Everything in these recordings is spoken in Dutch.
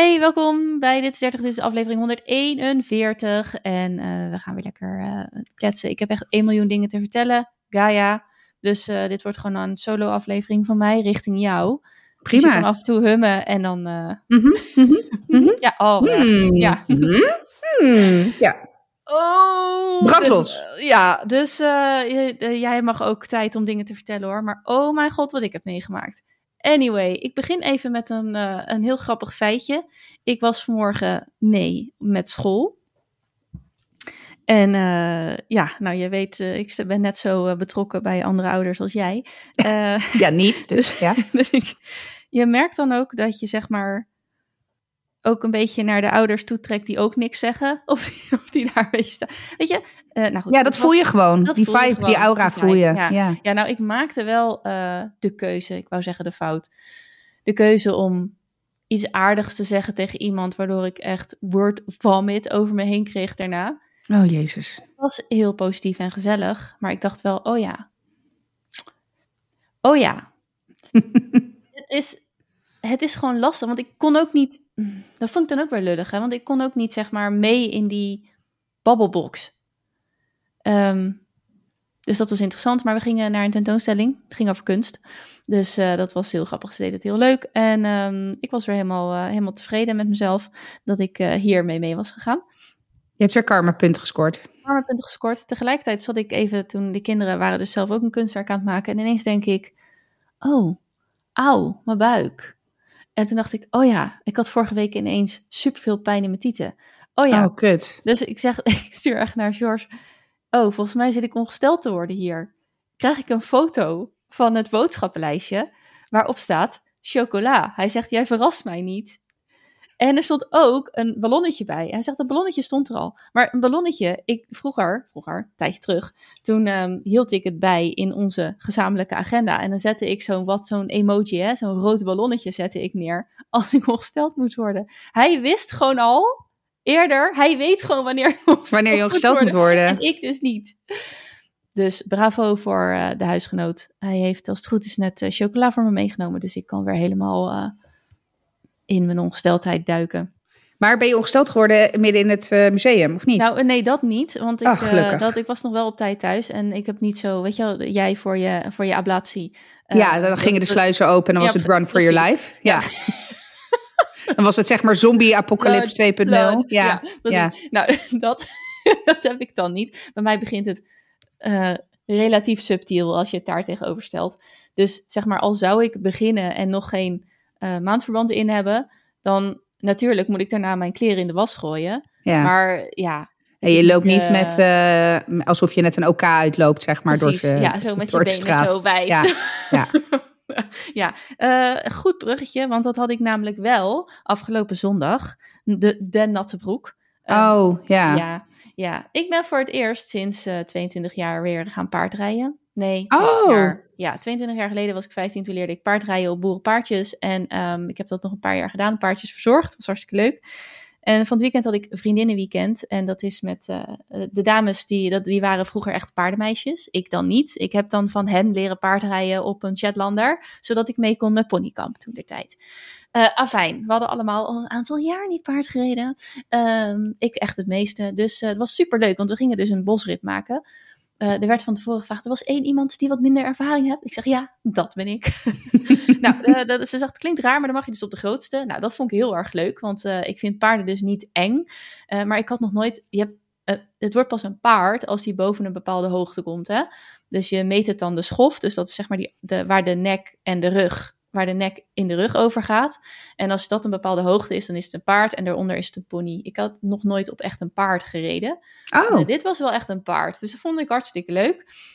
Hey, welkom bij dit is 30, dit is aflevering 141 en uh, we gaan weer lekker uh, kletsen. Ik heb echt 1 miljoen dingen te vertellen, Gaia. Dus uh, dit wordt gewoon een solo aflevering van mij richting jou. Prima. Dus je kan af en toe hummen en dan... Mm -hmm, mm -hmm. ja, oh, mm. ja. ja. Oh, Brandlos. Dus, ja, dus jij mag ook tijd om dingen te vertellen hoor. Maar oh mijn god, wat ik heb meegemaakt. Anyway, ik begin even met een, uh, een heel grappig feitje. Ik was vanmorgen nee met school. En uh, ja, nou je weet, uh, ik ben net zo betrokken bij andere ouders als jij. ja, niet, dus ja. dus ik, je merkt dan ook dat je zeg maar ook een beetje naar de ouders toetrekt die ook niks zeggen. Of die, of die daar een beetje staan. Weet je? Uh, nou goed, ja, dat voel je gewoon. Die vibe, gewoon, die aura voel je. Ja. Ja. ja, nou ik maakte wel uh, de keuze, ik wou zeggen de fout. De keuze om iets aardigs te zeggen tegen iemand, waardoor ik echt word vomit over me heen kreeg daarna. Oh jezus. Het was heel positief en gezellig, maar ik dacht wel, oh ja. Oh ja. het, is, het is gewoon lastig, want ik kon ook niet dat vond ik dan ook weer lullig, hè? want ik kon ook niet zeg maar mee in die babbelbox. Um, dus dat was interessant, maar we gingen naar een tentoonstelling. Het ging over kunst. Dus uh, dat was heel grappig. Ze deden het heel leuk. En um, ik was weer helemaal, uh, helemaal tevreden met mezelf dat ik uh, hiermee mee was gegaan. Je hebt er karma-punten gescoord. Karma-punten gescoord. Tegelijkertijd zat ik even, toen de kinderen waren dus zelf ook een kunstwerk aan het maken. En ineens denk ik, oh, auw, mijn buik. En toen dacht ik, oh ja, ik had vorige week ineens superveel pijn in mijn tieten. Oh ja. Oh, kut. Dus ik zeg, ik stuur echt naar George. Oh, volgens mij zit ik ongesteld te worden hier. Krijg ik een foto van het boodschappenlijstje waarop staat chocola. Hij zegt, jij verrast mij niet. En er stond ook een ballonnetje bij. Hij zegt, dat ballonnetje stond er al. Maar een ballonnetje, ik, vroeger, vroeger, een tijdje terug, toen um, hield ik het bij in onze gezamenlijke agenda. En dan zette ik zo'n wat, zo'n emoji, hè, zo'n rood ballonnetje zette ik neer als ik ongesteld moest worden. Hij wist gewoon al, eerder, hij weet gewoon wanneer, wanneer je ongesteld moet worden. En ik dus niet. Dus bravo voor uh, de huisgenoot. Hij heeft als het goed is net uh, chocola voor me meegenomen. Dus ik kan weer helemaal... Uh, in mijn ongesteldheid duiken. Maar ben je ongesteld geworden midden in het uh, museum, of niet? Nou, nee, dat niet. Want ik, Ach, uh, dat, ik was nog wel op tijd thuis. En ik heb niet zo, weet je wel, jij voor je, voor je ablatie. Uh, ja, dan gingen de sluizen open en dan ja, was het run for precies. your life. Ja. ja. dan was het zeg maar zombie-apocalypse 2.0. Ja, ja, ja. Nou, dat, dat heb ik dan niet. Bij mij begint het relatief subtiel als je het daar tegenover stelt. Dus zeg maar, al zou ik beginnen en nog geen uh, maandverband in hebben, dan natuurlijk moet ik daarna mijn kleren in de was gooien. Ja. Maar ja. En je loopt niet uh, met uh, alsof je net een OK uitloopt, zeg maar, precies, door, de, ja, zo met door je de benen straat. zo wijd. Ja, ja. ja. Uh, goed bruggetje, want dat had ik namelijk wel afgelopen zondag. De, de natte broek. oh, ja. ja. Ja, ik ben voor het eerst sinds 22 jaar weer gaan paardrijden. Nee, oh. jaar. Ja, 22 jaar geleden was ik 15. Toen leerde ik paardrijden op boerenpaardjes. En um, ik heb dat nog een paar jaar gedaan. Paardjes verzorgd. Dat was hartstikke leuk. En van het weekend had ik vriendinnenweekend. En dat is met uh, de dames, die, dat, die waren vroeger echt paardenmeisjes. Ik dan niet. Ik heb dan van hen leren paardrijden op een Shetlander. Zodat ik mee kon met ponykamp toen de tijd. Uh, afijn, we hadden allemaal al een aantal jaar niet paard gereden. Um, ik echt het meeste. Dus uh, het was super leuk, want we gingen dus een bosrit maken. Uh, er werd van tevoren gevraagd, er was één iemand die wat minder ervaring heeft. Ik zeg, ja, dat ben ik. nou, uh, ze zegt, klinkt raar, maar dan mag je dus op de grootste. Nou, dat vond ik heel erg leuk, want uh, ik vind paarden dus niet eng. maar ik had nog nooit, je hebt, het wordt pas een paard als die boven een bepaalde hoogte komt. Hè? Dus je meet het dan de schof, dus dat is zeg maar die, de, waar de nek en de rug waar de nek in de rug over gaat. En als dat een bepaalde hoogte is, dan is het een paard en daaronder is het een pony. Ik had nog nooit op echt een paard gereden. Oh. En dit was wel echt een paard. Dus dat vond ik hartstikke leuk.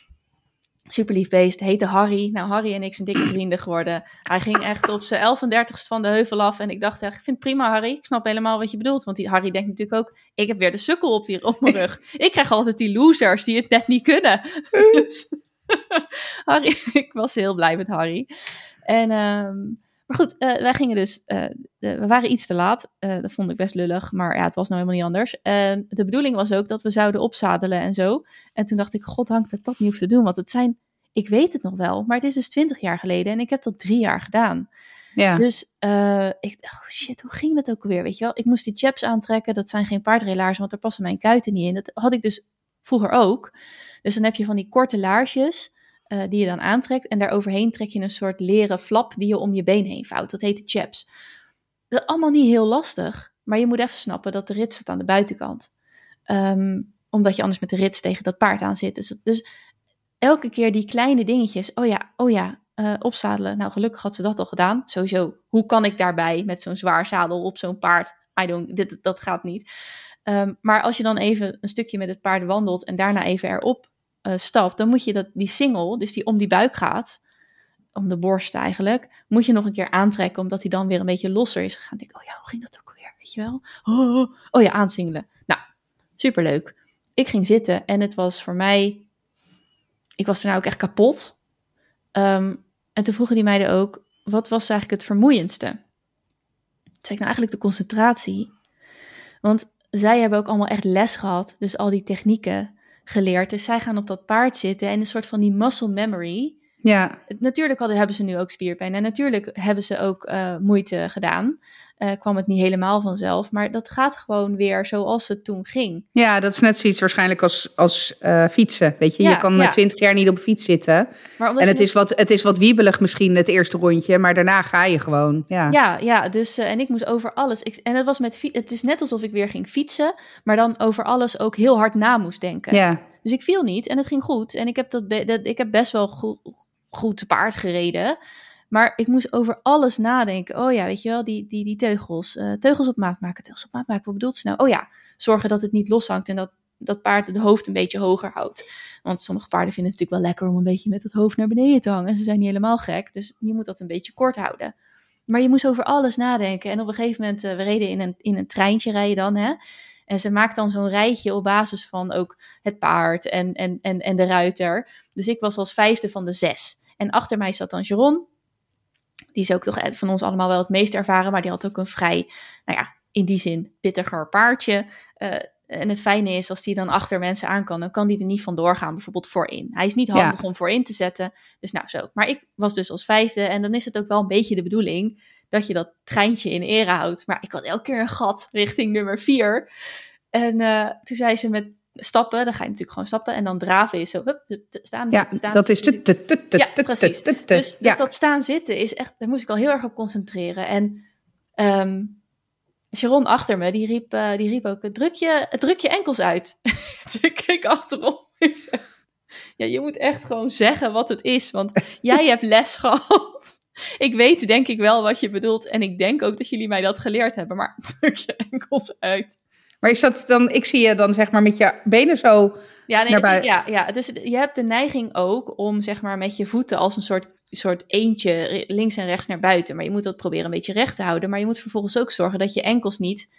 Super lief beest, heette Harry. Nou, Harry en ik zijn dikke vrienden geworden. Hij ging echt op zijn 31ste van de heuvel af. En ik dacht echt, ik vind het prima Harry. Ik snap helemaal wat je bedoelt. Want die Harry denkt natuurlijk ook, ik heb weer de sukkel op, die, op mijn rug. ik krijg altijd die losers die het net niet kunnen. dus Harry, ik was heel blij met Harry. En, um, maar goed, uh, wij gingen dus, uh, de, we waren iets te laat. Uh, dat vond ik best lullig, maar ja, het was nou helemaal niet anders. En de bedoeling was ook dat we zouden opzadelen en zo. En toen dacht ik, god dank dat ik dat niet hoef te doen. Want het zijn, ik weet het nog wel, maar het is dus twintig jaar geleden en ik heb dat drie jaar gedaan. Ja. Dus uh, ik dacht, oh shit, hoe ging dat ook alweer? Weet je wel, ik moest die chaps aantrekken. Dat zijn geen paardrijlaars, want daar passen mijn kuiten niet in. Dat had ik dus vroeger ook. Dus dan heb je van die korte laarsjes uh, die je dan aantrekt. En daar overheen trek je een soort leren flap die je om je been heen vouwt. Dat heet de chaps. Dat allemaal niet heel lastig. Maar je moet even snappen dat de rit staat aan de buitenkant. Um, omdat je anders met de rits tegen dat paard aan zit. Dus, dus elke keer die kleine dingetjes. Oh ja, oh ja, uh, opzadelen. Nou, gelukkig had ze dat al gedaan. Sowieso, hoe kan ik daarbij met zo'n zwaar zadel op zo'n paard? I don't, dit, dat gaat niet. Um, maar als je dan even een stukje met het paard wandelt en daarna even erop uh, dan moet je dat, die single, dus die om die buik gaat, om de borst eigenlijk, moet je nog een keer aantrekken, omdat hij dan weer een beetje losser is gegaan. denk oh ja, hoe ging dat ook alweer? Weet je wel? Oh, oh, ja, aansingelen. Nou, superleuk. Ik ging zitten en het was voor mij, ik was er nou ook echt kapot. Um, en toen vroegen die meiden ook, wat was eigenlijk het vermoeiendste? Zei ik nou eigenlijk de concentratie. Want zij hebben ook allemaal echt les gehad, dus al die technieken geleerd. Dus zij gaan op dat paard zitten en een soort van die muscle memory. Ja. Natuurlijk hadden, hebben ze nu ook spierpijn en natuurlijk hebben ze ook uh, moeite gedaan uh, kwam het niet helemaal vanzelf. Maar dat gaat gewoon weer zoals het toen ging. Ja, dat is net zoiets waarschijnlijk als, als uh, fietsen. Weet je, je kan eh, twintig jaar niet op een fiets zitten. en het, is wat, het is wat wiebelig misschien het eerste rondje, maar daarna ga je gewoon. Ja, ja, ja dus en ik moest over alles. Ik, en het was met het is net alsof ik weer ging fietsen, maar dan over alles ook heel hard na moest denken. Ja. Dus ik viel niet en het ging goed. En ik heb, dat, dat ik heb best wel goed, goed te paard gereden. Maar ik moest over alles nadenken. Oh ja, weet je wel, die, die, die teugels. Uh, teugels op maat maken, teugels op maat maken. Wat bedoelt ze nou? Oh ja, zorgen dat het niet loshangt en dat dat paard het hoofd een beetje hoger houdt. Want sommige paarden vinden het natuurlijk wel lekker om een beetje met het hoofd naar beneden te hangen. Ze zijn niet helemaal gek, dus je moet dat een beetje kort houden. Maar je moest over alles nadenken. En op een gegeven moment, uh, we reden in een, in een treintje rijden dan, hè. En ze maakt dan zo'n rijtje op basis van ook het paard en, en, en, en de ruiter. Dus ik was als vijfde van de zes. En achter mij zat dan Jeroen, die is ook toch van ons allemaal wel het meest ervaren, maar die had ook een vrij, nou ja, in die zin pittiger paardje. Uh, en het fijne is, als die dan achter mensen aan kan, dan kan die er niet vandoor gaan, bijvoorbeeld voorin. Hij is niet handig om voorin te zetten. Dus nou zo. Maar ik was dus als vijfde en dan is het ook wel een beetje de bedoeling dat je dat treintje in ere houdt. Maar ik had elke keer een gat richting nummer vier. En uh, toen zei ze met stappen, dan ga je natuurlijk gewoon stappen. En dan draven is zo, hup, staan, ja, staan. dat is... Ja, precies. Dus, dus dat staan zitten is echt, daar moest ik al heel erg op concentreren. En um, Sharon achter me, die riep, uh, die riep ook, druk je, druk je enkels uit. dus ik keek achterom. ja, je moet echt gewoon zeggen wat het is, want jij hebt les gehad. Ik weet denk ik wel wat je bedoelt en ik denk ook dat jullie mij dat geleerd hebben, maar druk je enkels uit. Maar is dat dan, ik zie je dan zeg maar met je benen zo ja, nee, naar buiten. Ja, ja, dus je hebt de neiging ook om zeg maar met je voeten als een soort, soort eentje links en rechts naar buiten. Maar je moet dat proberen een beetje recht te houden. Maar je moet vervolgens ook zorgen dat je enkels niet,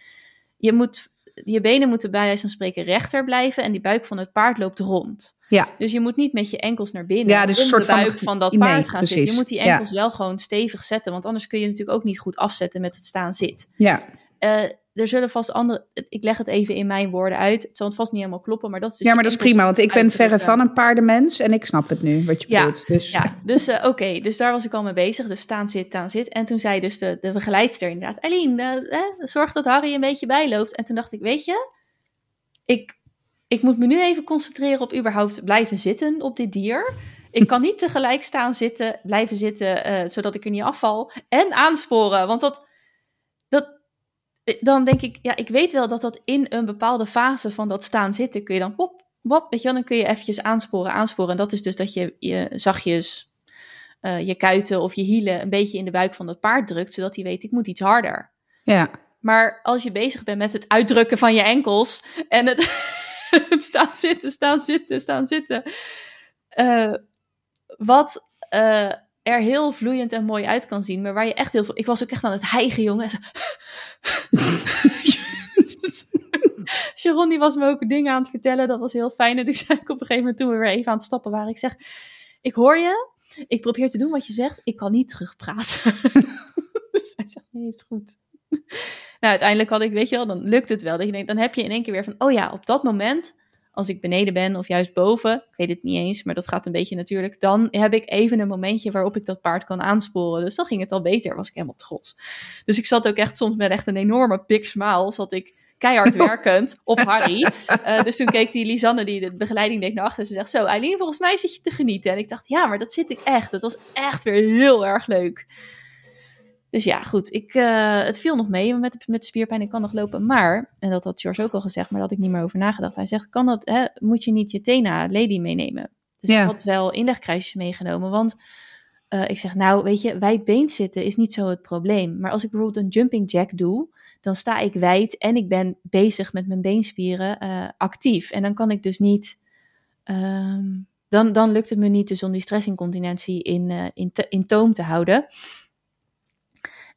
je moet, je benen moeten bij wijze van spreken rechter blijven en die buik van het paard loopt rond. Ja. Dus je moet niet met je enkels naar binnen ja, dus soort de buik van, van dat paard gaan zitten. Je moet die enkels wel gewoon stevig zetten, want anders kun je natuurlijk ook niet goed afzetten met het staan zit. Ja. Uh, er zullen vast andere. Ik leg het even in mijn woorden uit. Het zal het vast niet helemaal kloppen, maar dat is. Dus ja, maar dat is prima, want ik ben verre van een paardenmens en ik snap het nu wat je ja, bedoelt. Dus, ja, dus uh, oké, dus daar was ik al mee bezig. Dus staan, zit, staan, zit. En toen zei dus de, de begeleidster inderdaad: uh, eh, zorg dat Harry een beetje bijloopt. En toen dacht ik: Weet je, ik, ik moet me nu even concentreren op überhaupt blijven zitten op dit dier. Ik kan niet tegelijk staan zitten, blijven zitten, uh, zodat ik er niet afval. En aansporen, want dat eh, dan denk ik, ja, ik weet wel dat dat in een bepaalde fase van dat staan zitten, kun je dan pop, pop, weet je wel, dan kun je eventjes aansporen, aansporen. En dat is dus dat je, je zachtjes uh, je kuiten of je hielen een beetje in de buik van dat paard drukt, zodat hij weet, ik moet iets harder. Ja. Maar als je bezig bent met het uitdrukken van je enkels en het staan zitten, staan zitten, staan zitten, uh, wat er heel vloeiend en mooi uit kan zien, maar waar je echt heel veel. Ik was ook echt aan het hijgen, jongen. Sharon die was me ook dingen aan het vertellen. Dat was heel fijn. En ik zei op een gegeven moment toen we weer even aan het stappen waren. Ik zeg, ik hoor je. Ik probeer te doen wat je zegt. Ik kan niet terugpraten. dus hij zegt, nee, is goed. Nou, uiteindelijk had ik, weet je wel, dan lukt het wel. Dat je denkt, dan heb je in één keer weer van, oh ja, op dat moment als ik beneden ben of juist boven, ik weet het niet eens, maar dat gaat een beetje natuurlijk, dan heb ik even een momentje waarop ik dat paard kan aansporen. Dus dan ging het al beter, was ik helemaal trots. Dus ik zat ook echt soms met echt een enorme big smile, zat ik keihard werkend op Harry. Uh, dus toen keek die Lisanne, die de begeleiding deed, naar achter. Ze zegt, zo Eileen, volgens mij zit je te genieten. En ik dacht, ja, maar dat zit ik echt. Dat was echt weer heel erg leuk. Dus ja, goed. Ik, uh, het viel nog mee met, met de spierpijn. Ik kan nog lopen. Maar, en dat had George ook al gezegd, maar daar had ik niet meer over nagedacht. Hij zegt, kan dat, hè, moet je niet je Tena Lady meenemen? Dus ja. ik had wel inlegkruisjes meegenomen. Want uh, ik zeg, nou, weet je, wijdbeen zitten is niet zo het probleem. Maar als ik bijvoorbeeld een jumping jack doe, dan sta ik wijd en ik ben bezig met mijn beenspieren uh, actief. En dan kan ik dus niet. Um, dan, dan lukt het me niet dus om die stressincontinentie in, in, te, in toom te houden.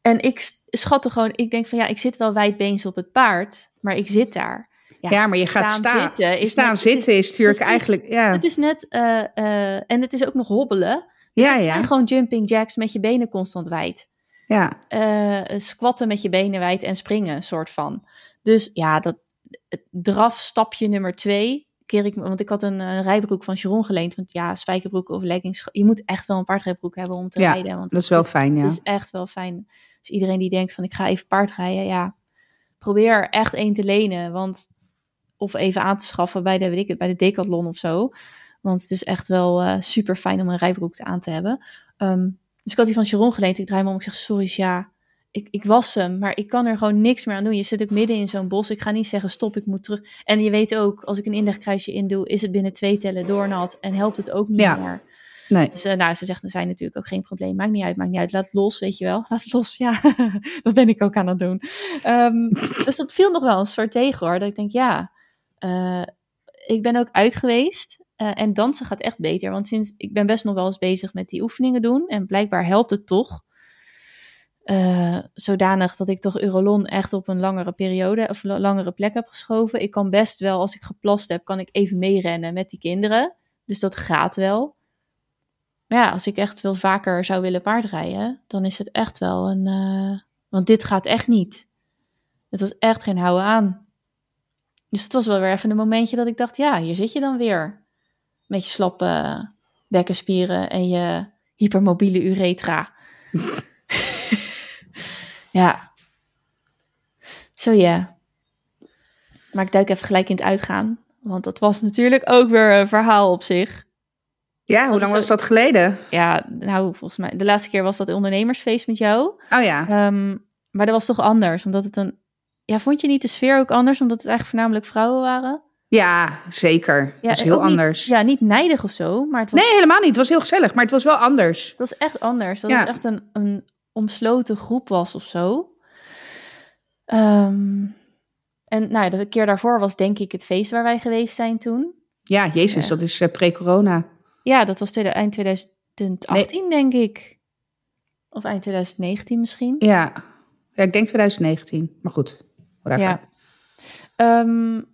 En ik schatte gewoon, ik denk van ja, ik zit wel wijdbeens op het paard, maar ik zit daar. Ja, ja maar je gaat staan. Zitten is staan zitten is natuurlijk eigenlijk. Ja. Het is net, uh, uh, en het is ook nog hobbelen. Dus ja, het ja. zijn gewoon jumping jacks met je benen constant wijd. Ja. Uh, squatten met je benen wijd en springen, soort van. Dus ja, dat draf stapje nummer twee. Keer ik, want ik had een, een rijbroek van Sharon geleend. Want ja, spijkerbroeken of leggings. Je moet echt wel een paardrijbroek hebben om te ja, rijden. Want dat is wel fijn, ja. Het is echt wel fijn. Dus iedereen die denkt van ik ga even paardrijden, ja, probeer echt één te lenen. Want, of even aan te schaffen bij de, weet ik het, bij de Decathlon of zo. Want het is echt wel uh, super fijn om een rijbroek aan te hebben. Um, dus ik had die van Sharon geleend. Ik draai me om. Ik zeg, sorry, ja, ik, ik was hem. Maar ik kan er gewoon niks meer aan doen. Je zit ook midden in zo'n bos. Ik ga niet zeggen, stop, ik moet terug. En je weet ook, als ik een indegkruisje indoe, is het binnen twee tellen doornat. En helpt het ook niet meer. Nee. Dus, uh, nou, ze zegt, er zijn natuurlijk ook geen probleem. Maakt niet uit, maakt niet uit. Laat los, weet je wel. Laat los, ja. dat ben ik ook aan het doen. Um, dus dat viel nog wel een soort tegen, hoor. Dat ik denk, ja, uh, ik ben ook uit geweest. Uh, en dansen gaat echt beter. Want sinds ik ben best nog wel eens bezig met die oefeningen doen. En blijkbaar helpt het toch. Uh, zodanig dat ik toch Eurolon echt op een langere periode of langere plek heb geschoven. Ik kan best wel, als ik geplast heb, kan ik even meerennen met die kinderen. Dus dat gaat wel. Maar ja, als ik echt veel vaker zou willen paardrijden, dan is het echt wel een. Uh, want dit gaat echt niet. Het was echt geen houden aan. Dus het was wel weer even een momentje dat ik dacht: ja, hier zit je dan weer met je slappe bekkenspieren en je hypermobiele uretra. ja. Zo ja. Maar ik duik even gelijk in het uitgaan. Want dat was natuurlijk ook weer een verhaal op zich. Ja, hoe lang was dat geleden? Ja, nou, volgens mij. De laatste keer was dat ondernemersfeest met jou. Oh ja. Um, maar dat was toch anders, omdat het een. Ja, vond je niet de sfeer ook anders, omdat het eigenlijk voornamelijk vrouwen waren? Ja, zeker. Ja, dat is heel anders. ja, niet nijdig of zo, maar het was... Nee, helemaal niet. Het was heel gezellig, maar het was wel anders. Het was echt anders. Dat het echt een, een omsloten groep was of zo. Um, en nou, de keer daarvoor was denk ik het feest waar wij geweest zijn toen. Ja, jezus, dat is uh, pre-corona. Ja, dat was tweede, eind 2018 denk ik. Of eind 2019 misschien. Ja. ja, ik denk 2019. Maar goed, whatever. Ja. Um,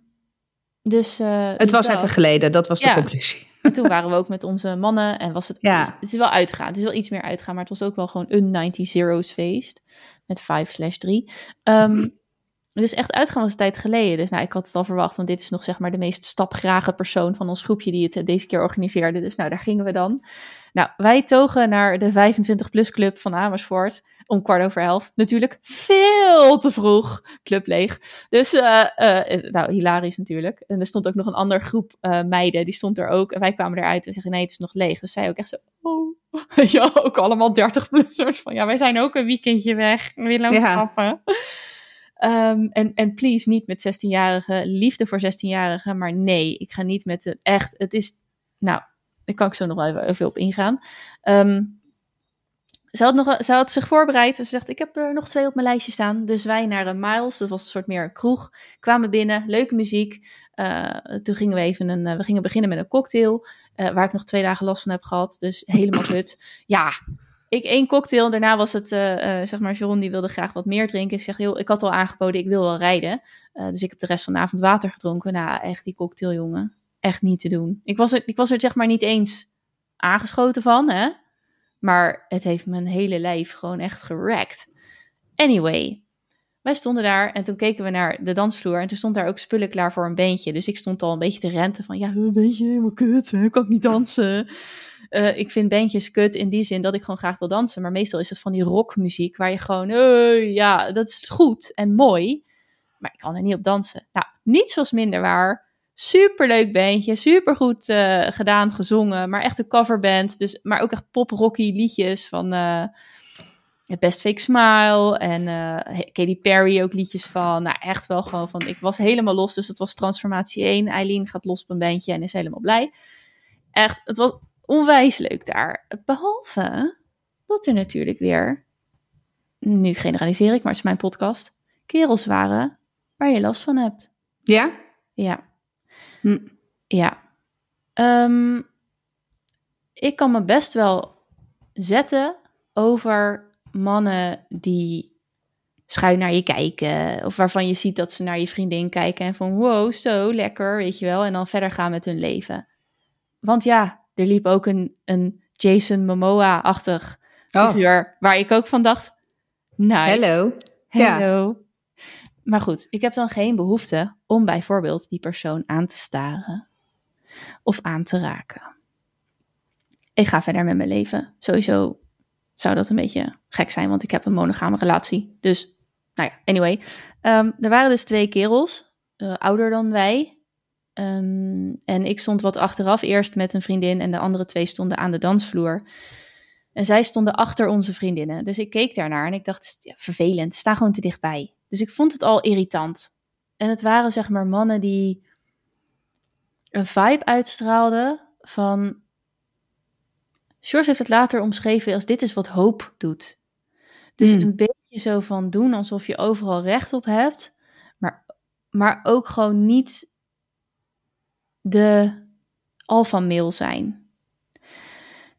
dus, uh, het was even geleden, dat was de conclusie. En toen waren we ook met onze mannen en was het, ja. het, is wel uitgaan. Het is wel iets meer uitgaan, maar het was ook wel gewoon een 90 Zero's feest. Met 5 slash 3. Um, dus echt uitgaan was een tijd geleden. Dus nou, ik had het al verwacht, want dit is nog zeg maar de meest stapgrage persoon van ons groepje die het eh, deze keer organiseerde. Dus nou, daar gingen we dan. Nou, wij togen naar de 25-plus club van Amersfoort om kwart over elf. Natuurlijk veel te vroeg, club leeg. Dus, uh, uh, nou, hilarisch natuurlijk. En er stond ook nog een andere groep uh, meiden, die stond er ook. En wij kwamen eruit en zeggen, nee, het is nog leeg. Dus zij ook echt zo, oh. ja, ook allemaal 30-plussers van, ja, wij zijn ook een weekendje weg. We willen ook ja. stappen. Um, en, en please, niet met 16-jarigen, liefde voor 16-jarigen, maar nee, ik ga niet met het echt. Het is, nou, daar kan ik zo nog wel even op ingaan. Um, ze had, nog, ze had zich voorbereid. Ze zegt, ik heb er nog twee op mijn lijstje staan. Dus wij naar een Miles, dat was een soort meer kroeg. Kwamen binnen, leuke muziek. Uh, toen gingen we even een, uh, we gingen beginnen met een cocktail. Uh, waar ik nog twee dagen last van heb gehad. Dus helemaal kut. Ja, ik één cocktail. Daarna was het, zeg maar, Jeroen die wilde graag wat meer drinken. Ik zeg, joh, ik had al aangeboden, ik wil wel rijden. dus ik heb de rest van de avond water gedronken. Nou, echt die cocktail, jongen. Echt niet te doen. Ik was er, ik was er zeg maar niet eens aangeschoten van, hè. Maar het heeft mijn hele lijf gewoon echt gerekt. Anyway, wij stonden daar en toen keken we naar de dansvloer. En toen stond daar ook spullen klaar voor een beentje. Dus ik stond al een beetje te renten van, ja, een beetje helemaal kut, hè? kan ik niet dansen. Uh, ik vind bandjes kut in die zin dat ik gewoon graag wil dansen. Maar meestal is het van die rockmuziek waar je gewoon, ja, dat is goed en mooi. Maar ik kan er niet op dansen. Nou, niet zoals minder waar. Superleuk bandje, supergoed uh, gedaan, gezongen. Maar echt een coverband. Dus, maar ook echt pop-rocky liedjes van uh, Best Fake Smile. En Katy Perry ook liedjes van. Nou, echt wel gewoon van, ik was helemaal los. Dus het was Transformatie 1. Eileen gaat los op een bandje en is helemaal blij. Echt, het was onwijs leuk daar. Behalve dat er natuurlijk weer, nu generaliseer ik, maar het is mijn podcast, kerels waren waar je last van hebt. Ja? Ja. Hm. Ja. Um, ik kan me best wel zetten over mannen die schuin naar je kijken. Of waarvan je ziet dat ze naar je vriendin kijken en van wow, zo lekker, weet je wel. En dan verder gaan met hun leven. Want ja, er liep ook een, een Jason Momoa-achtig oh. figuur, waar ik ook van dacht, nice. Hello. Hello. Maar goed, ik heb dan geen behoefte om bijvoorbeeld die persoon aan te staren of aan te raken. Ik ga verder met mijn leven. Sowieso zou dat een beetje gek zijn, want ik heb een monogame relatie. Dus, nou ja, anyway. Um, er waren dus twee kerels, uh, ouder dan wij. Um, en ik stond wat achteraf eerst met een vriendin en de andere twee stonden aan de dansvloer. En zij stonden achter onze vriendinnen. Dus ik keek daarnaar en ik dacht, ja, vervelend, sta gewoon te dichtbij. Dus ik vond het al irritant. En het waren zeg maar mannen die een vibe uitstraalden van. George heeft het later omschreven als dit is wat hoop doet. Dus hmm. een beetje zo van doen alsof je overal recht op hebt, maar, maar ook gewoon niet de alpha-mail zijn.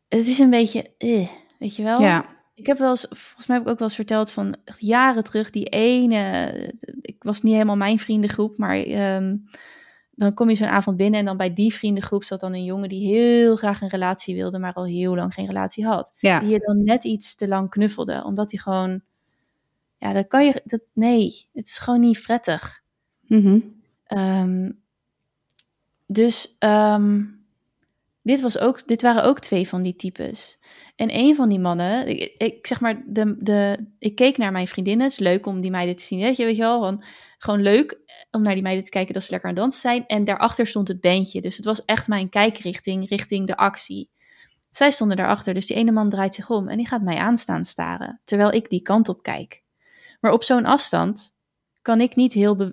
Het is een beetje, eh, weet je wel? Ja. Ik heb wel eens, volgens mij heb ik ook wel eens verteld van echt jaren terug, die ene, ik was niet helemaal mijn vriendengroep, maar ehm, dan kom je zo'n avond binnen en dan bij die vriendengroep zat dan een jongen die heel graag een relatie wilde, maar al heel lang geen relatie had. Ja. Die je dan net iets te lang knuffelde, omdat hij gewoon, ja, dat kan je, dat, nee, het is gewoon niet prettig. Mm dus um, dit, was ook, dit waren ook twee van die types. En een van die mannen, ik, zeg maar, de, de, ik keek naar mijn vriendinnen. Het is leuk om die meiden te zien. Weet je, weet je wel, gewoon leuk om naar die meiden te kijken dat ze lekker aan het dansen zijn. En daarachter stond het bandje. Dus het was echt mijn kijkrichting, richting de actie. Zij stonden daarachter, dus die ene man draait zich om en die gaat mij aanstaan staren. Terwijl ik die kant op kijk. Maar op zo'n afstand kan ik niet heel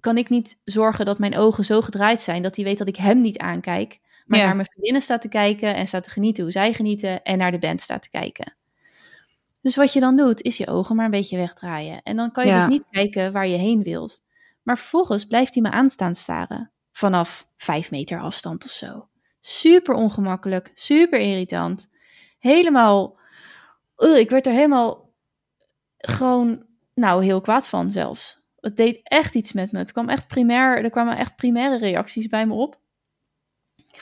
kan ik niet zorgen dat mijn ogen zo gedraaid zijn dat hij weet dat ik hem niet aankijk maar naar mijn vriendinnen staat te kijken en staat te genieten hoe zij genieten en naar de band staat te kijken. Dus wat je dan doet, is je ogen maar een beetje wegdraaien. En dan kan je dus niet kijken waar je heen wilt. Maar vervolgens blijft hij me aanstaan staren. Vanaf vijf meter afstand of zo. Super ongemakkelijk, super irritant. Helemaal. ik werd er helemaal gewoon, nou, heel kwaad van zelfs. Het deed echt iets met me. Het kwam echt primair, er kwamen echt primaire reacties bij me op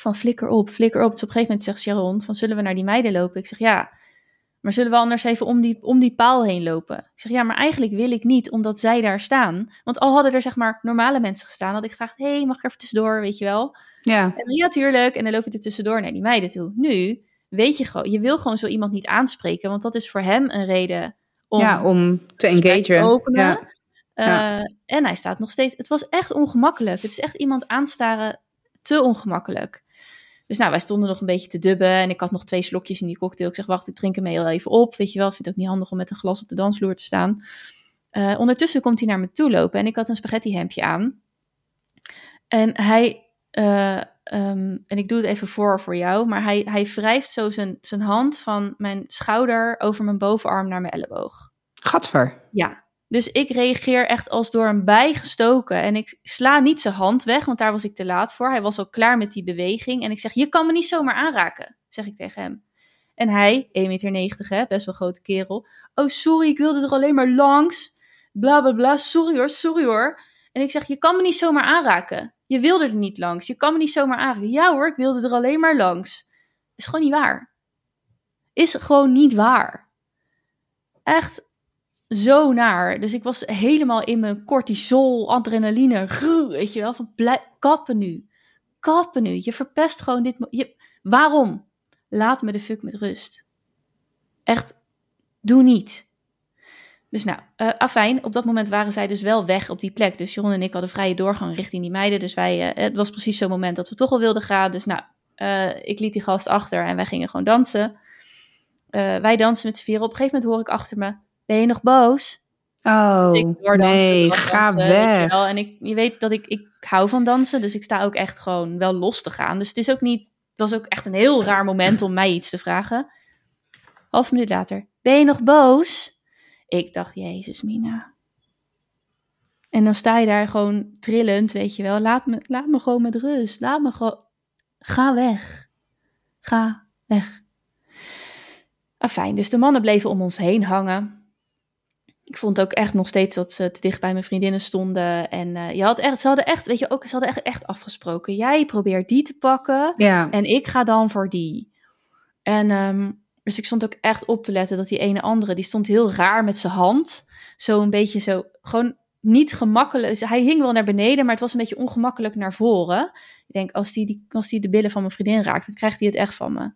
van flikker op, flikker op. Dus op een gegeven moment zegt Sharon van zullen we naar die meiden lopen? Ik zeg ja, maar zullen we anders even om die, om die paal heen lopen? Ik zeg ja, maar eigenlijk wil ik niet omdat zij daar staan. Want al hadden er zeg maar normale mensen gestaan, had ik gevraagd, hey, mag ik even tussendoor, weet je wel? Ja. En ja, tuurlijk. En dan loop je er tussendoor naar die meiden toe. Nu weet je gewoon, je wil gewoon zo iemand niet aanspreken, want dat is voor hem een reden om, ja, om te engagen. Te openen. Ja. Uh, En hij staat nog steeds. Het was echt ongemakkelijk. Het is echt iemand aanstaren te ongemakkelijk. Dus nou, wij stonden nog een beetje te dubben en ik had nog twee slokjes in die cocktail. Ik zeg, wacht, ik drink hem heel even op. Weet je wel, ik vind het ook niet handig om met een glas op de dansvloer te staan. Uh, ondertussen komt hij naar me toe lopen en ik had een spaghetti hemdje aan. En hij, uh, um, en ik doe het even voor voor jou, maar hij, hij wrijft zo zijn, zijn hand van mijn schouder over mijn bovenarm naar mijn elleboog. Gadver. Ja, dus ik reageer echt als door een bij gestoken. En ik sla niet zijn hand weg, want daar was ik te laat voor. Hij was al klaar met die beweging. En ik zeg, je kan me niet zomaar aanraken, zeg ik tegen hem. En hij, 1,90 meter, hè, best wel grote kerel. Oh, sorry, ik wilde er alleen maar langs. Bla, bla, bla. Sorry hoor, sorry hoor. En ik zeg, je kan me niet zomaar aanraken. Je wilde er niet langs. Je kan me niet zomaar aanraken. Ja hoor, ik wilde er alleen maar langs. Is gewoon niet waar. Is gewoon niet waar. Echt, zo naar. Dus ik was helemaal in mijn cortisol, adrenaline, weet je wel, van kappen nu. Kappen nu. Je verpest gewoon dit. Je, waarom? Laat me de fuck met rust. Echt, doe niet. Dus nou, uh, afijn, op dat moment waren zij dus wel weg op die plek. Dus Jeroen en ik hadden vrije doorgang richting die meiden. Dus wij, uh, het was precies zo'n moment dat we toch al wilden gaan. Dus nou, uh, ik liet die gast achter en wij gingen gewoon dansen. wij dansen met z'n. Op een gegeven moment hoor ik achter me, ben je nog boos? Oh, dus ik nee, ga weg. Je en ik, je weet dat ik, ik hou van dansen, dus ik sta ook echt gewoon wel los te gaan. Dus het is ook niet, het was ook echt een heel raar moment om mij iets te vragen. Half minuut later, ben je nog boos? Ik dacht, jezus Mina. En dan sta je daar gewoon trillend, weet je wel. Laat me, laat me gewoon met rust. Laat me gewoon, ga weg. Ga weg. Afijn, dus de mannen bleven om ons heen hangen ik vond ook echt nog steeds dat ze te dicht bij mijn vriendinnen stonden. En uh, je had echt, ze hadden echt, weet je ook, ze hadden echt, echt afgesproken. Jij probeert die te pakken ja. en ik ga dan voor die. En um, dus ik stond ook echt op te letten dat die ene andere, die stond heel raar met zijn hand. Zo een beetje zo, gewoon niet gemakkelijk. Hij hing wel naar beneden, maar het was een beetje ongemakkelijk naar voren. Ik denk, als die, die, als die de billen van mijn vriendin raakt, dan krijgt hij het echt van me.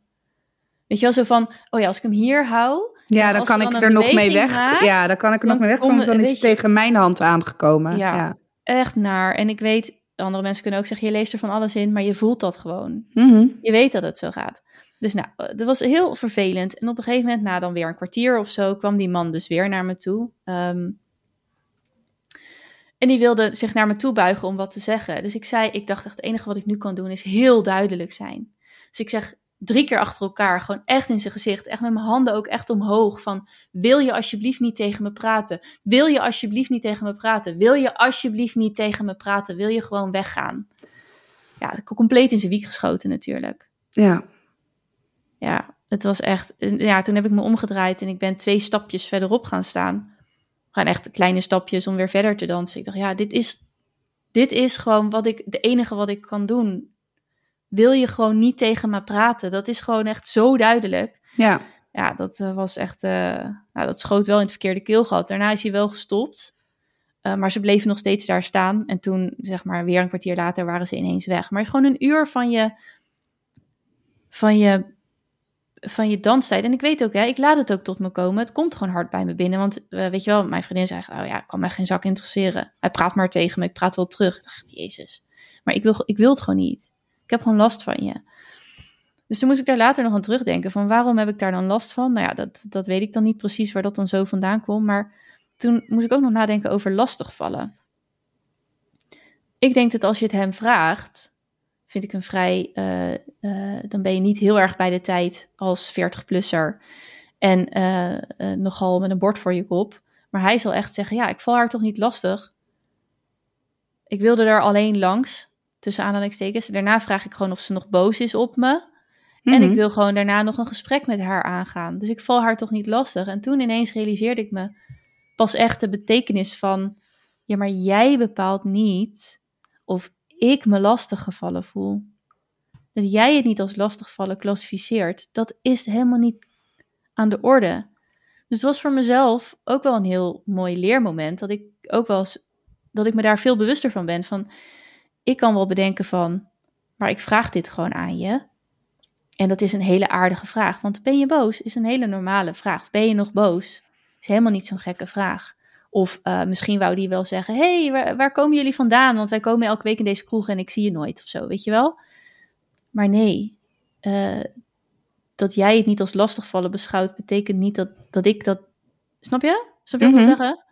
Weet je wel, zo van, oh ja, als ik hem hier hou, ja, dan kan ik er nog mee weg. ja, dan kan ik er nog mee weg. Want dan is het tegen mijn hand aangekomen. Ja, echt naar. En ik weet, andere mensen kunnen ook zeggen, je leest er van alles in, maar je voelt dat gewoon. Mhm. Je weet dat het zo gaat. Dus nou, dat was heel vervelend. En op een gegeven moment, na dan weer een kwartier of zo, kwam die man dus weer naar me toe. Ehm, en die wilde zich naar me toe buigen om wat te zeggen. Dus ik zei, ik dacht echt, het enige wat ik nu kan doen is heel duidelijk zijn. Dus ik zeg, drie keer achter elkaar, gewoon echt in zijn gezicht, echt met mijn handen ook echt omhoog, van wil je alsjeblieft niet tegen me praten? Wil je alsjeblieft niet tegen me praten? Wil je alsjeblieft niet tegen me praten? Wil je gewoon weggaan? Ja, compleet in zijn wiek geschoten natuurlijk. Ja. Ja, het was echt, ja, toen heb ik me omgedraaid en ik ben twee stapjes verderop gaan staan. Gewoon echt kleine stapjes om weer verder te dansen. Ik dacht, ja, dit is, dit is gewoon wat ik, de enige wat ik kan doen wil je gewoon niet tegen me praten. Dat is gewoon echt zo duidelijk. Ja. Ja, dat uh, was echt, uh, nou, dat schoot wel in het verkeerde keelgat. Daarna is hij wel gestopt. Uh, maar ze bleven nog steeds daar staan. En toen, zeg maar, weer een kwartier later waren ze ineens weg. Maar gewoon een uur van je, van je, van je danstijd. En ik weet ook, hè, ik laat het ook tot me komen. Het komt gewoon hard bij me binnen. Want weet je wel, mijn vriendin zei, oh ja, ik kan mij geen zak interesseren. Hij praat maar tegen me, ik praat wel terug. Ik dacht, jezus. Maar ik wil, ik wil het gewoon niet heb gewoon last van je. Dus toen moest ik daar later nog aan terugdenken van waarom heb ik daar dan last van? Nou ja, dat, dat weet ik dan niet precies waar dat dan zo vandaan komt. Maar toen moest ik ook nog nadenken over lastigvallen. Ik denk dat als je het hem vraagt, vind ik een vrij, uh, uh, dan ben je niet heel erg bij de tijd als 40-plusser en uh, nogal met een bord voor je kop. Maar hij zal echt zeggen, ja, ik val haar toch niet lastig. Ik wilde er alleen langs tussen aanhalingstekens. Daarna vraag ik gewoon of ze nog boos is op me. En ik mhm. wil gewoon daarna nog een gesprek met haar aangaan. Dus ik val haar toch niet lastig. En toen ineens realiseerde ik me pas echt de betekenis van... Ja, maar jij bepaalt niet of ik me lastig gevallen voel. Dat jij het niet als lastigvallen klassificeert, dat is helemaal niet aan de orde. Dus het was voor mezelf ook wel een heel mooi leermoment. Dat ik ook wel eens, dat ik me daar veel bewuster van ben. Van ik kan wel bedenken van, maar ik vraag dit gewoon aan je. En dat is een hele aardige vraag. Want ben je boos is een hele normale vraag. Ben je nog boos? Is helemaal niet zo'n gekke vraag. Of uh, misschien wou die wel zeggen: hey, waar, waar, komen jullie vandaan? Want wij komen elke week in deze kroeg en ik zie je nooit of zo, weet je wel? Maar nee, uh, dat jij het niet als lastigvallen beschouwt, betekent niet dat, dat ik dat. Snap je? Snap je wat ik wil mhm. zeggen?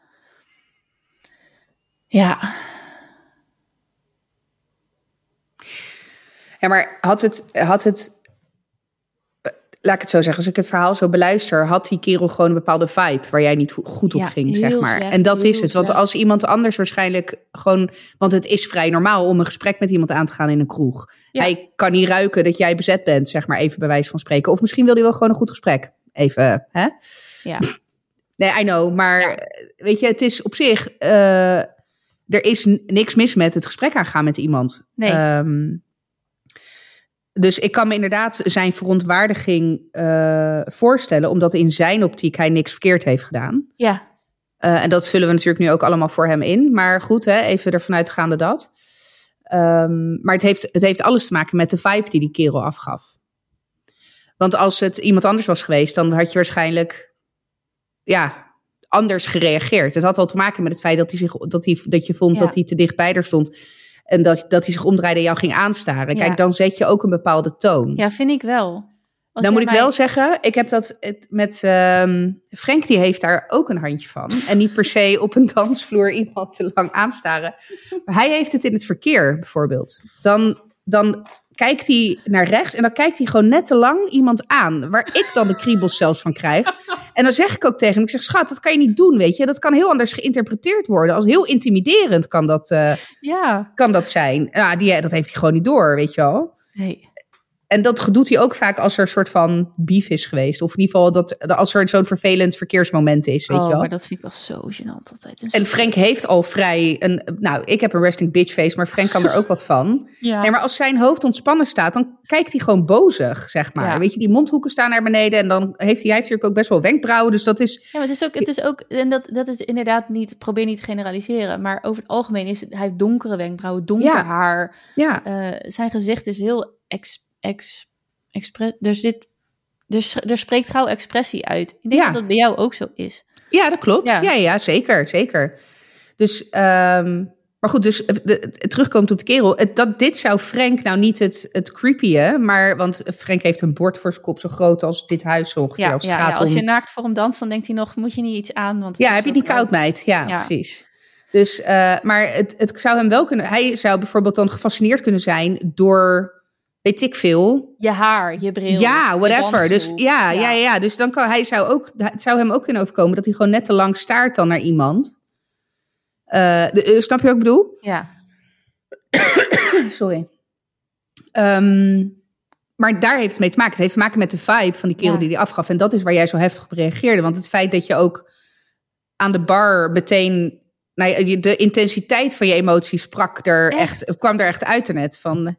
Ja, Ja, maar had het, had het, laat ik het zo zeggen, als ik het verhaal zo beluister, had die kerel gewoon een bepaalde vibe waar jij niet goed op ging, zeg maar. en dat is het. Want als iemand anders waarschijnlijk gewoon, want het is vrij normaal om een gesprek met iemand aan te gaan in een kroeg. Hij kan niet ruiken dat jij bezet bent, zeg maar, even bij wijze van spreken. Of misschien wil hij wel gewoon een goed gesprek. Even, hè? Ja. Nee, I know. Maar weet je, het is op zich. Uh, er is niks mis met het gesprek aangaan met iemand. Nee. Um, dus ik kan me inderdaad zijn verontwaardiging uh, voorstellen, omdat in zijn optiek hij niks verkeerd heeft gedaan. Ja. en dat vullen we natuurlijk nu ook allemaal voor hem in. Maar goed, hè, even ervan uitgaande dat. Um, maar het heeft, het heeft alles te maken met de vibe die die kerel afgaf. Want als het iemand anders was geweest, dan had je waarschijnlijk ja, anders gereageerd. Het had al te maken met het feit dat, hij zich, dat, hij, dat je vond dat hij te dichtbij er stond. En dat, dat hij zich omdraaide en jou ging aanstaren. Kijk, dan zet je ook een bepaalde toon. Ja, vind ik wel. Als nou moet ik wel zeggen, ik heb dat met um, Frank, die heeft daar ook een handje van. En niet per se op een dansvloer iemand te lang aanstaren. Maar hij heeft het in het verkeer bijvoorbeeld. Dan, dan kijkt hij naar rechts en dan kijkt hij gewoon net te lang iemand aan. Waar ik dan de kriebels zelfs van krijg. En dan zeg ik ook tegen hem, ik zeg schat, dat kan je niet doen, weet je. Dat kan heel anders geïnterpreteerd worden. Als heel intimiderend kan dat, uh, ja. kan dat zijn. Nou, die, dat heeft hij gewoon niet door, weet je wel. Nee. En dat doet hij ook vaak als er een soort van beef is geweest. Of in ieder geval dat, als er zo'n vervelend verkeersmoment is, weet oh, je wel. maar dat vind ik wel zo gênant altijd. En Frank heeft al vrij een... Nou, ik heb een resting bitch face, maar Frank kan er ook wat van. Ja. Nee, maar als zijn hoofd ontspannen staat, dan kijkt hij gewoon bozig, zeg maar. Weet je, die mondhoeken staan naar beneden en dan heeft hij, hij heeft natuurlijk ook best wel wenkbrauwen. Dus dat is... Ja, maar het is ook... Het is ook en dat, dat is inderdaad niet... Probeer niet te generaliseren. Maar over het algemeen is het... Hij heeft donkere wenkbrauwen, donker haar. Ja. Uh, zijn gezicht is heel... Ex, ex expres, er, zit, er, er spreekt gauw expressie uit. Ik denk dat dat bij jou ook zo is. Ja, dat klopt. Ja, ja, zeker, zeker. Dus, um, maar goed, dus de, terugkomt op de kerel. Het, dat, dit zou Frank nou niet het, het maar want Frank heeft een bord voor zijn kop zo groot als dit huis ongeveer. Ja, als, ja, ja, als je naakt voor hem danst, dan denkt hij nog, moet je niet iets aan? Want ja, heb je die koud, meid? Ja, precies. Dus, uh, maar het, het zou hem wel kunnen. Hij zou bijvoorbeeld dan gefascineerd kunnen zijn door weet ik veel. Je haar, je bril. Ja, whatever. Dus ja, ja, ja, Dus dan kan hij zou ook, het zou hem ook kunnen overkomen dat hij gewoon net te lang staart dan naar iemand. Uh, snap je wat ik bedoel? Ja. Sorry. Um, maar daar heeft het mee te maken. Het heeft te maken met de vibe van die kerel die die afgaf. En dat is waar jij zo heftig op reageerde. Want het feit dat je ook aan de bar meteen... Nou, de intensiteit van je emoties sprak er echt, echt kwam er echt uit er net van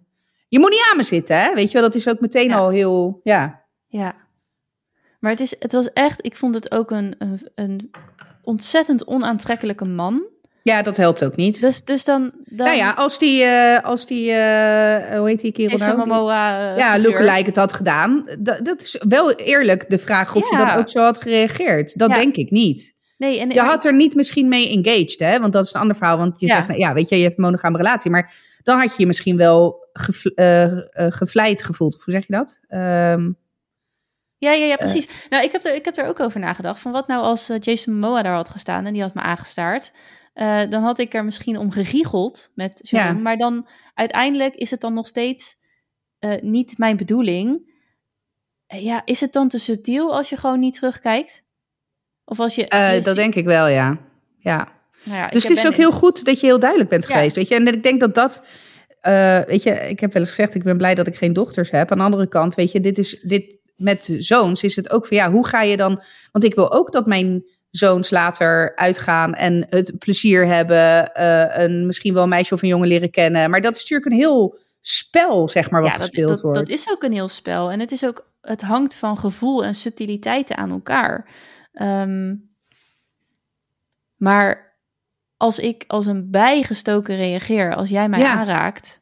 je moet niet aan me zitten, hè? Weet je wel, dat is ook meteen al heel, ja. Ja. Maar het, is, het was echt, ik vond het ook een, een, een ontzettend onaantrekkelijke man. Ja, dat helpt ook niet. Dus, dus dan, dan... Nou ja, als die, uh, als die uh, hoe heet die kerel nou? Momoa, uh, ja, lookalike het had gedaan. Dat, dat is wel eerlijk de vraag of je dan ook zo had gereageerd. Dat denk ik niet. Nee, en, je had er niet misschien mee engaged, hè? Want dat is een ander verhaal. Want je zegt, nou, ja, weet je, je hebt een monogame relatie. Maar dan had je je misschien wel uh, gevleid gevoeld. Hoe zeg je dat? Um, ja, ja, ja, precies. nou, ik heb, er, ik heb er ook over nagedacht. Van wat nou als Jason Momoa daar had gestaan en die had me aangestaard. Dan had ik er misschien om gegiegeld met ja. Maar dan uiteindelijk is het dan nog steeds niet mijn bedoeling. Ja, is het dan te subtiel als je gewoon niet terugkijkt? Of als je. Dat denk ik wel, ja. Ja. Nou ja dus het is ook heel goed dat je heel duidelijk bent geweest. Weet je? En ik denk dat dat. Uh, weet je, ik heb wel eens gezegd, ik ben blij dat ik geen dochters heb. Aan de andere kant, weet je, dit is dit met zoons is het ook van ja, hoe ga je dan? Want ik wil ook dat mijn zoons later uitgaan en het plezier hebben, uh, een misschien wel een meisje of een jongen leren kennen. Maar dat is natuurlijk een heel spel, zeg maar, wat gespeeld dat, wordt. Dat is ook een heel spel. En het is ook, het hangt van gevoel en subtiliteiten aan elkaar. Um, maar als ik als een bijgestoken reageer, als jij mij aanraakt,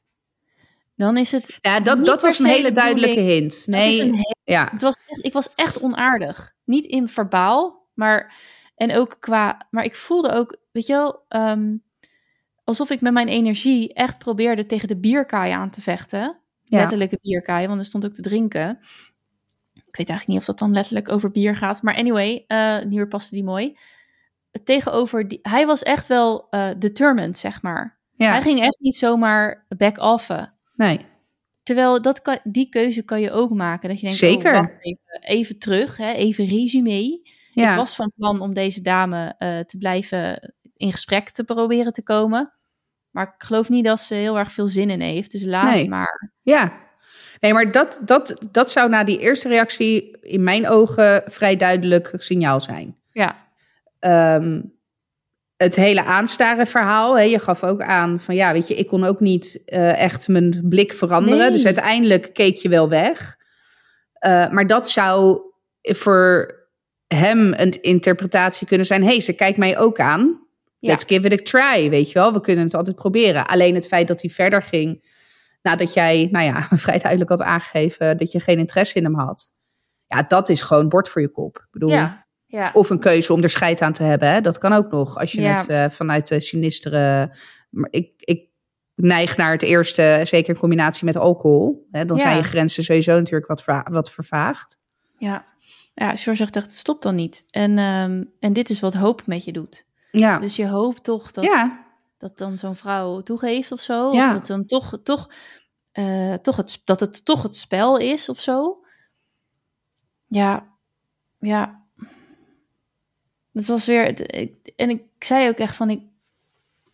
dan is het. Ja, dat, dat was een hele duidelijke hint. Nee, ja. Het was echt, ik was echt onaardig. Niet in verbaal, maar. En ook qua. Maar ik voelde ook, weet je wel. Ehm, alsof ik met mijn energie echt probeerde tegen de bierkaai aan te vechten. Ja. Letterlijke bierkaai, want er stond ook te drinken. Ik weet eigenlijk niet of dat dan letterlijk over bier gaat. Maar anyway, uh, hier paste die mooi tegenover die, hij was echt wel uh, determined, zeg maar. Ja. Hij ging echt niet zomaar back-offen. Nee. Terwijl dat kan, die keuze kan je ook maken. Dat je denkt, Zeker. Oh, even, even, terug, hè, even resume. Ja. Ik was van plan om deze dame uh, te blijven in gesprek te proberen te komen. Maar ik geloof niet dat ze heel erg veel zin in heeft. Dus laat nee. maar. Ja. Nee, maar dat, dat, dat zou na die eerste reactie in mijn ogen vrij duidelijk signaal zijn. Ja. Um, het hele aanstaren verhaal. Hè, je gaf ook aan van ja, weet je, ik kon ook niet uh, echt mijn blik veranderen. Dus uiteindelijk keek je wel weg. Uh, maar dat zou voor hem een interpretatie kunnen zijn: hey, ze kijkt mij ook aan. Let's give it a try, weet je wel. We kunnen het altijd proberen. Alleen het feit dat hij verder ging nadat jij, nou ja, vrij duidelijk had aangegeven dat je geen interesse in hem had. Ja, dat is gewoon bord voor je kop. Ik bedoel, ja, ja. Of een keuze om er scheid aan te hebben. Hè? Dat kan ook nog. Als je het uh, vanuit de sinistere. Maar ik, ik neig naar het eerste, zeker in combinatie met alcohol. Hè? Dan zijn je grenzen sowieso natuurlijk wat, wat vervaagd. Ja, ja George zegt echt, stop dan niet. En, um, en dit is wat hoop met je doet. Ja. Dus je hoopt toch dat, ja. dat dan zo'n vrouw toegeeft of zo. Ja. Of dat dan toch, toch, uh, toch het, dat het toch het spel is of zo. Ja, ja. Dat was weer. En ik zei ook echt van. Ik,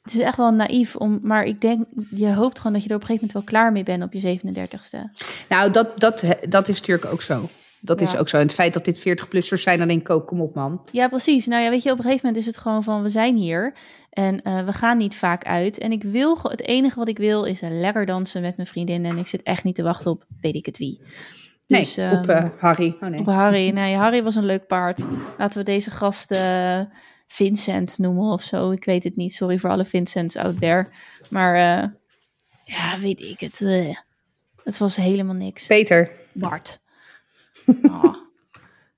het is echt wel naïef om. Maar ik denk. Je hoopt gewoon dat je er op een gegeven moment wel klaar mee bent op je 37ste. Nou, dat, dat, dat is natuurlijk ook zo. Dat is ook zo. En het feit dat dit 40-plussers zijn, dan denk ik ook, kom op man. Ja, precies. Nou ja, weet je, op een gegeven moment is het gewoon van, we zijn hier. En uh, we gaan niet vaak uit. En ik wil, het enige wat ik wil is lekker dansen met mijn vriendin. En ik zit echt niet te wachten op, weet ik het wie. Dus, nee, op uh, Harry. Oh, nee. Op Harry. Nee, Harry was een leuk paard. Laten we deze gast uh, Vincent noemen of zo. Ik weet het niet. Sorry voor alle Vincents out there. Maar uh, ja, weet ik het. het was helemaal niks. Peter. Bart. Oh.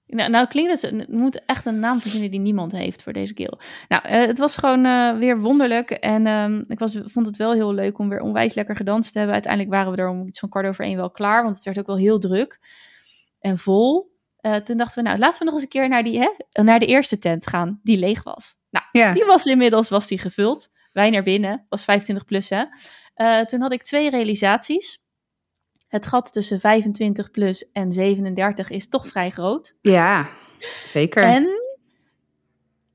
Nou, nou, klinkt het, het moet echt een naam verzinnen die niemand heeft voor deze keel. Nou, uh, het was gewoon uh, weer wonderlijk. En um, ik was, vond het wel heel leuk om weer onwijs lekker gedanst te hebben. Uiteindelijk waren we er om iets van kwart over één wel klaar, want het werd ook wel heel druk en vol. Uh, toen dachten we, nou, laten we nog eens een keer naar, die, hè, naar de eerste tent gaan, die leeg was. Nou, ja. die was inmiddels was die gevuld. Wij naar binnen, was 25 plus hè. toen had ik twee realisaties het gat tussen 25 plus en 37 is toch vrij groot. Ja, zeker. En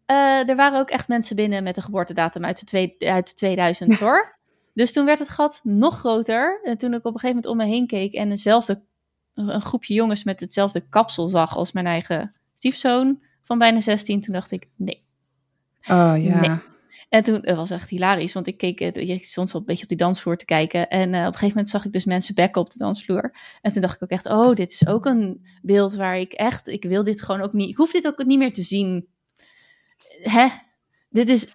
uh, er waren ook echt mensen binnen met een geboortedatum uit de, twee, uit 2000 hoor. Dus toen werd het gat nog groter. En toen ik op een gegeven moment om me heen keek en eenzelfde, een groepje jongens met hetzelfde kapsel zag als mijn eigen stiefzoon van bijna 16, toen dacht ik nee. Oh ja. Nee. En toen, het was echt hilarisch, want ik keek, je stond wel een beetje op die dansvloer te kijken. En uh, op een gegeven moment zag ik dus mensen bekken op de dansvloer. En toen dacht ik ook echt, oh, dit is ook een beeld waar ik echt, ik wil dit gewoon ook niet, ik hoef dit ook niet meer te zien. Hè? Dit is,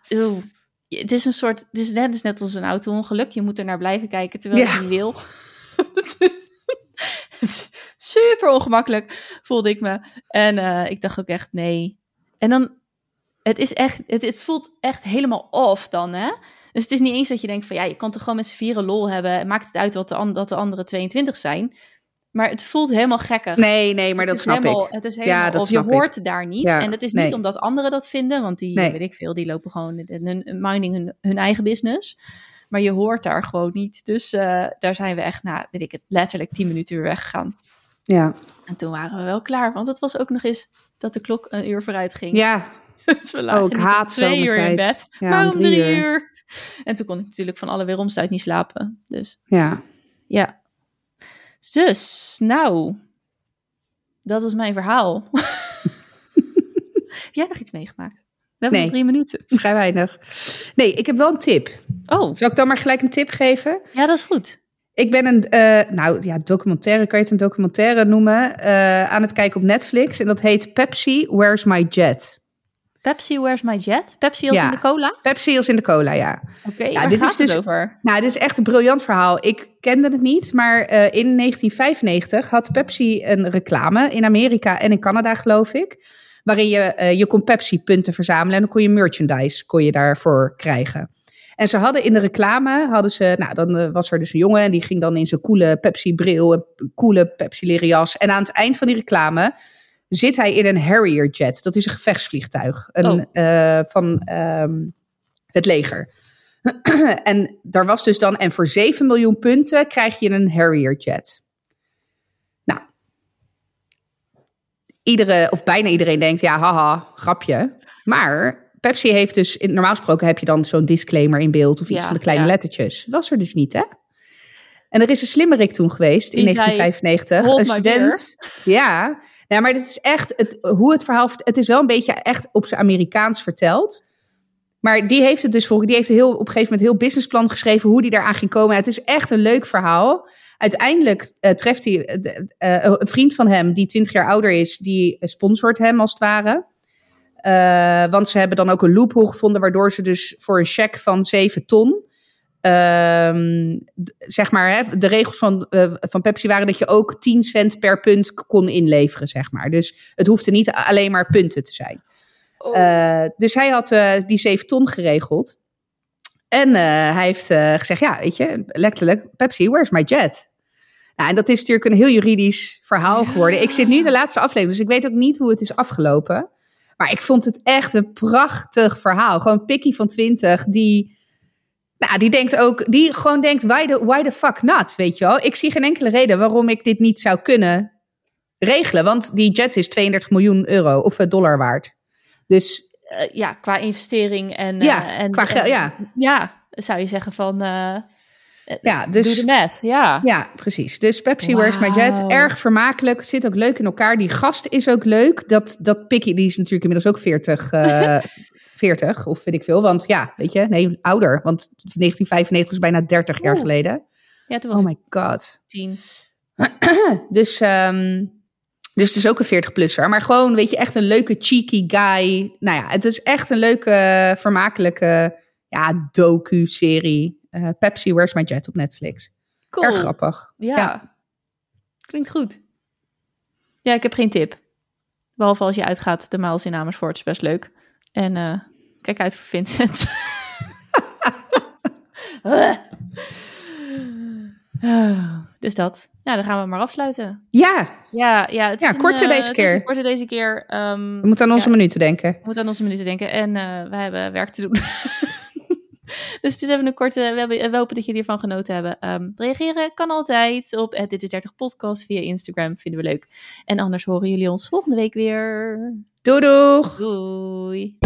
het is een soort, het is, net, is net als een auto-ongeluk. Je moet er naar blijven kijken terwijl je niet wil. Super ongemakkelijk voelde ik me. En uh, ik dacht ook echt, nee. En dan het is echt, het, het voelt echt helemaal off dan, hè? Dus het is niet eens dat je denkt van ja, je kan toch gewoon met z'n vieren lol hebben. Maakt het uit wat de, dat de andere 22 zijn. Maar het voelt helemaal gekker. Nee, nee, maar dat snap helemaal, ik. Het is helemaal, ja, dat of je hoort daar niet. en dat is niet omdat anderen dat vinden, want die, weet ik veel, die lopen gewoon hun, minding hun, hun eigen business. Maar je hoort daar gewoon niet. Dus uh, daar zijn we echt, nou, weet ik het, letterlijk 10 minuten weer weggegaan. Ja. En toen waren we wel klaar, want het was ook nog eens dat de klok een uur vooruit ging. Ja, dus we lagen oh, haat twee uur in bed, ja, maar om drie, uur. En toen kon ik natuurlijk van alle weeromst uit niet slapen. Dus ja. Ja. Dus, nou, dat was mijn verhaal. heb jij nog iets meegemaakt? We hebben nog drie minuten. Vrij weinig. Nee, ik heb wel een tip. Oh. Zal ik dan maar gelijk een tip geven? Ja, dat is goed. Ik ben een, uh, nou ja, documentaire, kan je het een documentaire noemen, uh, aan het kijken op Netflix. En dat heet Pepsi, Where's My Jet? Pepsi Where's My Jet? Pepsi als in de cola? Pepsi als in de cola, ja. Oké, okay, ja, dit gaat is dus, over? Nou, dit is echt een briljant verhaal. Ik kende het niet, maar uh, in 1995 had Pepsi een reclame in Amerika en in Canada, geloof ik. Waarin je, uh, je kon Pepsi-punten verzamelen en dan kon je merchandise kon je daarvoor krijgen. En ze hadden in de reclame, hadden ze, nou dan uh, was er dus een jongen en die ging dan in zijn coole Pepsi-bril, een coole Pepsi-leren jas. En aan het eind van die reclame zit hij in een Harrier jet. Dat is een gevechtsvliegtuig een, oh. uh, van um, het leger. en daar was dus dan, en voor 7 miljoen punten krijg je een Harrier jet. Nou, iedere, of bijna iedereen denkt, ja, haha, grapje. Maar Pepsi heeft dus, normaal gesproken heb je dan zo'n disclaimer in beeld of iets van de kleine ja. lettertjes. Was er dus niet, hè? En er is een slimmerik toen geweest in 1995. Een student. Ja, ja, maar dit is echt het, hoe het verhaal. Het is wel een beetje echt op zijn Amerikaans verteld. Maar die heeft het dus voor. Die heeft heel, op een gegeven moment heel businessplan geschreven hoe die daaraan ging komen. Het is echt een leuk verhaal. uiteindelijk treft hij een vriend van hem, die 20 jaar ouder is, die sponsort hem als het ware. want ze hebben dan ook een loophole gevonden, waardoor ze dus voor een cheque van 7 ton Ehm, zeg maar, hè, de regels van, uh, van Pepsi waren dat je ook 10 cent per punt kon inleveren, zeg maar. Dus het hoefde niet alleen maar punten te zijn. Oh. Uh, dus hij had uh, die 7 ton geregeld. En hij heeft gezegd, ja, weet je, letterlijk, Pepsi, where's my jet? Nou, en dat is natuurlijk een heel juridisch verhaal geworden. Ik zit nu in de laatste aflevering, dus ik weet ook niet hoe het is afgelopen. Maar ik vond het echt een prachtig verhaal. Gewoon Pikkie van 20, die nou, die denkt ook, die gewoon denkt, why the, why the fuck not, weet je wel? Ik zie geen enkele reden waarom ik dit niet zou kunnen regelen. Want die jet is 32 miljoen euro of eh, dollar waard. Dus... Uh, ja, qua investering en... Ja, uh, en, qua geld, ja. Ja, zou je zeggen van... ja, dus, doe de math, ja. Ja, precies. Dus Pepsi wow. Where's My Jet, erg vermakelijk. Zit ook leuk in elkaar. Die gast is ook leuk. Dat, dat Picky, die is natuurlijk inmiddels ook 40, 40 of weet ik veel. Want ja, weet je, nee, ouder. Want 1995 is bijna 30 jaar geleden. Ja, toen was oh my god. 10. dus, um, dus het is ook een 40-plusser. Maar gewoon, weet je, echt een leuke cheeky guy. Nou ja, het is echt een leuke, vermakelijke ja, docu-serie. Uh, Pepsi, Where's My Jet op Netflix. Cool. Erg grappig. Ja. Klinkt goed. Ja, ik heb geen tip. Behalve als je uitgaat, de Miles in Amersfoort is best leuk. En uh, kijk uit voor Vincent. dus dat. Ja, dan gaan we maar afsluiten. Ja. Ja, ja, het ja korte een, deze keer. korte deze keer. Um, we moeten aan onze ja, minuten denken. We moeten aan onze minuten denken. En uh, wij hebben werk te doen. dus het is even een korte. We, hebben, we hopen dat jullie ervan genoten hebben. Um, reageren kan altijd op het Dit is 30 podcast via Instagram. Vinden we leuk. En anders horen jullie ons volgende week weer. Doei doeg! Doei!